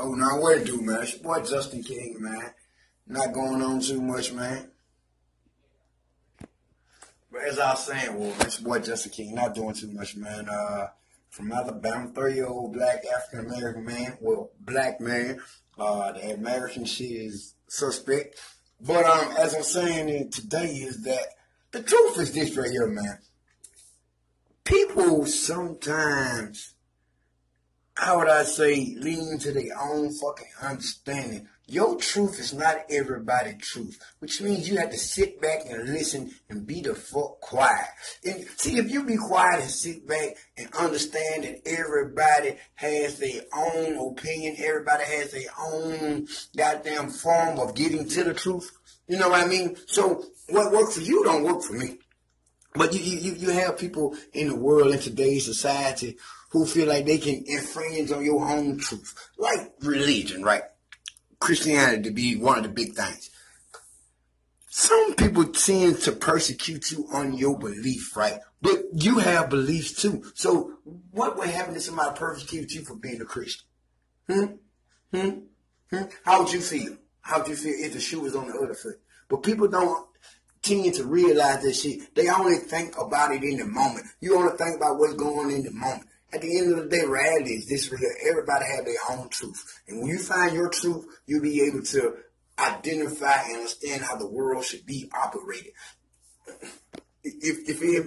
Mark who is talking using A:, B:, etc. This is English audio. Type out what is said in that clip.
A: going on? What it do, man? It's your boy Justin King, man. Not going on too much, man. But as I was saying, well, it's your boy Justin King. Not doing too much, man. Uh, from Alabama, 30 year old black African American man. Well, black man. Uh, the American shit is suspect. But um, as I'm saying today is that the truth is this right here, man. People sometimes how would I say, lean to their own fucking understanding. Your truth is not everybody's truth, which means you have to sit back and listen and be the fuck quiet. And see, if you be quiet and sit back and understand that everybody has their own opinion, everybody has their own goddamn form of getting to the truth. You know what I mean? So what works for you don't work for me. But you, you, you have people in the world in today's society who feel like they can infringe on your own truth, like religion, right? Christianity to be one of the big things. Some people tend to persecute you on your belief, right? But you have beliefs too. So what would happen if somebody persecute you for being a Christian? Hmm? Hmm? Hmm? How would you feel? How would you feel if the shoe was on the other foot? But people don't tend to realize this shit. They only think about it in the moment. You only think about what's going on in the moment. At the end of the day, reality is this. Everybody have their own truth. And when you find your truth, you'll be able to identify and understand how the world should be operated. If, if, if